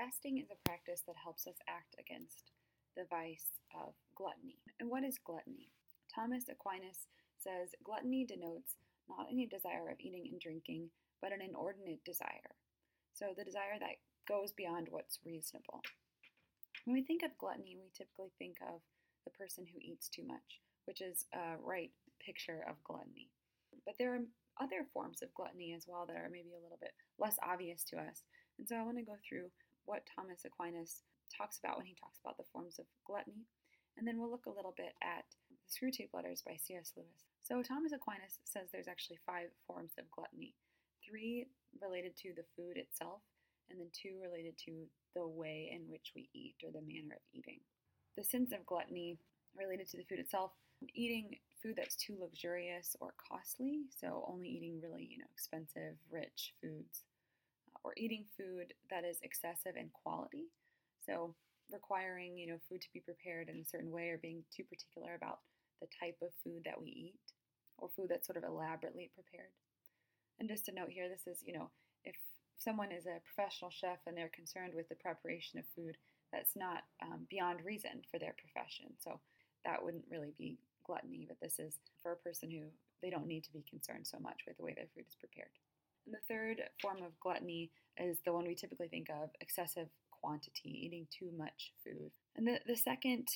Fasting is a practice that helps us act against the vice of gluttony. And what is gluttony? Thomas Aquinas says gluttony denotes not any desire of eating and drinking, but an inordinate desire. So the desire that goes beyond what's reasonable. When we think of gluttony, we typically think of the person who eats too much, which is a right picture of gluttony. But there are other forms of gluttony as well that are maybe a little bit less obvious to us. And so I want to go through what Thomas Aquinas talks about when he talks about the forms of gluttony. And then we'll look a little bit at the Screwtape Letters by C.S. Lewis. So Thomas Aquinas says there's actually five forms of gluttony three related to the food itself, and then two related to the way in which we eat or the manner of eating. The sins of gluttony related to the food itself, eating food that's too luxurious or costly, so only eating really, you know, expensive, rich foods, or eating food that is excessive in quality, so requiring, you know, food to be prepared in a certain way or being too particular about the type of food that we eat or food that's sort of elaborately prepared. And just to note here, this is, you know, if someone is a professional chef and they're concerned with the preparation of food, that's not um, beyond reason for their profession. So that wouldn't really be gluttony, but this is for a person who they don't need to be concerned so much with the way their food is prepared. And the third form of gluttony is the one we typically think of excessive quantity, eating too much food. And the, the second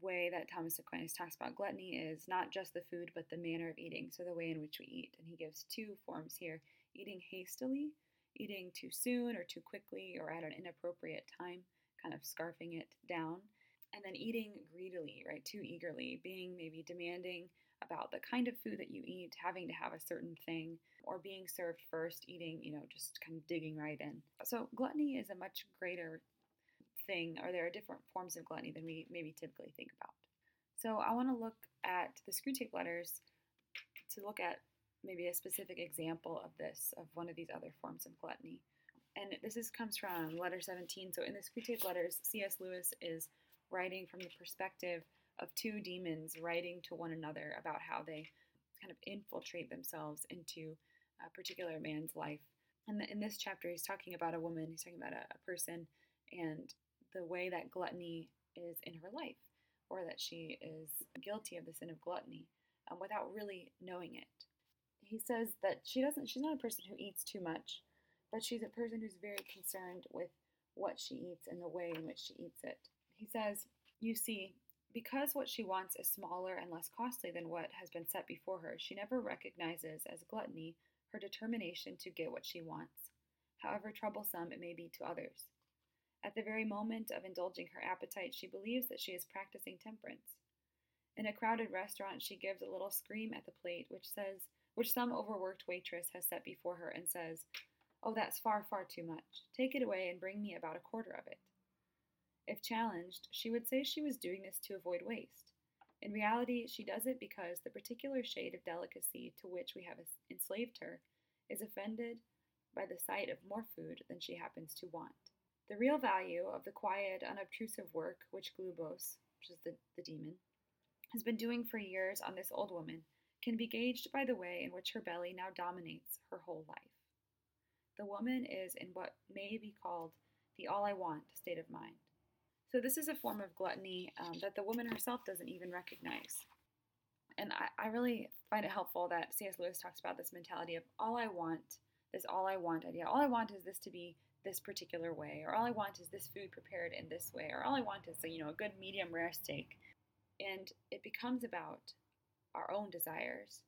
way that Thomas Aquinas talks about gluttony is not just the food, but the manner of eating, so the way in which we eat. And he gives two forms here eating hastily, eating too soon or too quickly or at an inappropriate time, kind of scarfing it down, and then eating greedily, right, too eagerly, being maybe demanding about the kind of food that you eat, having to have a certain thing, or being served first, eating, you know, just kind of digging right in. So, gluttony is a much greater thing, or there are different forms of gluttony than we maybe typically think about. So, I want to look at the Screwtape letters to look at maybe a specific example of this, of one of these other forms of gluttony. And this is, comes from letter 17. So, in the Screwtape letters, C.S. Lewis is writing from the perspective of two demons writing to one another about how they kind of infiltrate themselves into a particular man's life. And in this chapter, he's talking about a woman, he's talking about a, a person, and the way that gluttony is in her life, or that she is guilty of the sin of gluttony um, without really knowing it. He says that she doesn't, she's not a person who eats too much, but she's a person who's very concerned with what she eats and the way in which she eats it. He says, You see, because what she wants is smaller and less costly than what has been set before her, she never recognizes as gluttony her determination to get what she wants, however troublesome it may be to others. At the very moment of indulging her appetite, she believes that she is practicing temperance. In a crowded restaurant, she gives a little scream at the plate which says, which some overworked waitress has set before her and says, Oh, that's far, far too much. Take it away and bring me about a quarter of it. If challenged, she would say she was doing this to avoid waste. In reality, she does it because the particular shade of delicacy to which we have enslaved her is offended by the sight of more food than she happens to want. The real value of the quiet, unobtrusive work which Glubose, which is the, the demon, has been doing for years on this old woman can be gauged by the way in which her belly now dominates her whole life. The woman is in what may be called the all I want state of mind. So, this is a form of gluttony um, that the woman herself doesn't even recognize. And I, I really find it helpful that C.S. Lewis talks about this mentality of all I want, this all I want idea. All I want is this to be this particular way, or all I want is this food prepared in this way, or all I want is a, you know a good medium rare steak. And it becomes about our own desires.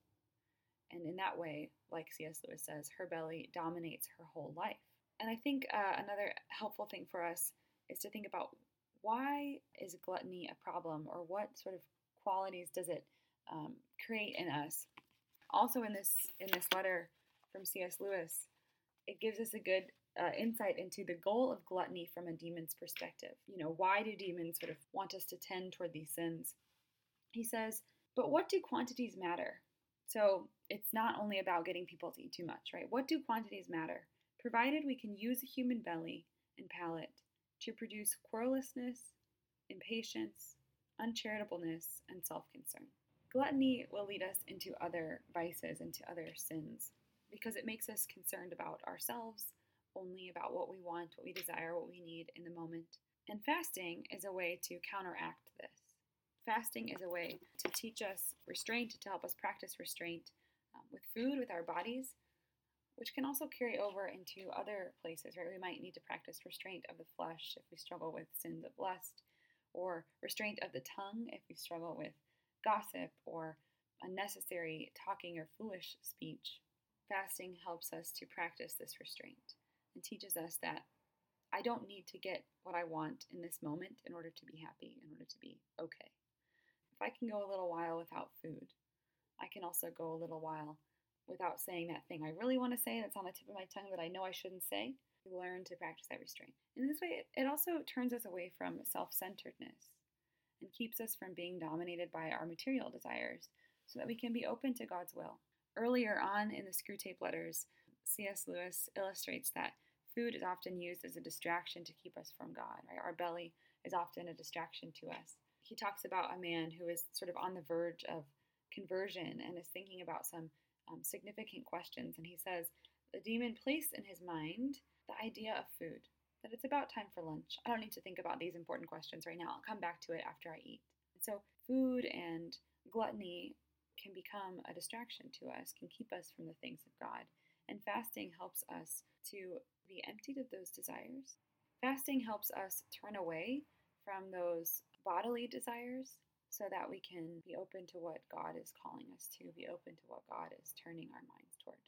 And in that way, like C.S. Lewis says, her belly dominates her whole life. And I think uh, another helpful thing for us is to think about why is gluttony a problem or what sort of qualities does it um, create in us. Also, in this in this letter from C.S. Lewis, it gives us a good uh, insight into the goal of gluttony from a demon's perspective. You know, why do demons sort of want us to tend toward these sins? He says, but what do quantities matter? So it's not only about getting people to eat too much, right? What do quantities matter? Provided we can use a human belly and palate to produce querulousness, impatience, uncharitableness, and self concern. Gluttony will lead us into other vices, into other sins, because it makes us concerned about ourselves only about what we want, what we desire, what we need in the moment. And fasting is a way to counteract this. Fasting is a way to teach us restraint, to help us practice restraint um, with food, with our bodies, which can also carry over into other places, right? We might need to practice restraint of the flesh if we struggle with sins of lust, or restraint of the tongue if we struggle with gossip or unnecessary talking or foolish speech. Fasting helps us to practice this restraint and teaches us that I don't need to get what I want in this moment in order to be happy, in order to be okay. If I can go a little while without food, I can also go a little while without saying that thing I really want to say that's on the tip of my tongue that I know I shouldn't say. We learn to practice that restraint. In this way, it also turns us away from self centeredness and keeps us from being dominated by our material desires so that we can be open to God's will. Earlier on in the Screwtape Letters, C.S. Lewis illustrates that food is often used as a distraction to keep us from God. Right? Our belly is often a distraction to us. He talks about a man who is sort of on the verge of conversion and is thinking about some um, significant questions. And he says, The demon placed in his mind the idea of food, that it's about time for lunch. I don't need to think about these important questions right now. I'll come back to it after I eat. And so, food and gluttony can become a distraction to us, can keep us from the things of God. And fasting helps us to be emptied of those desires. Fasting helps us turn away from those bodily desires so that we can be open to what God is calling us to, be open to what God is turning our minds toward.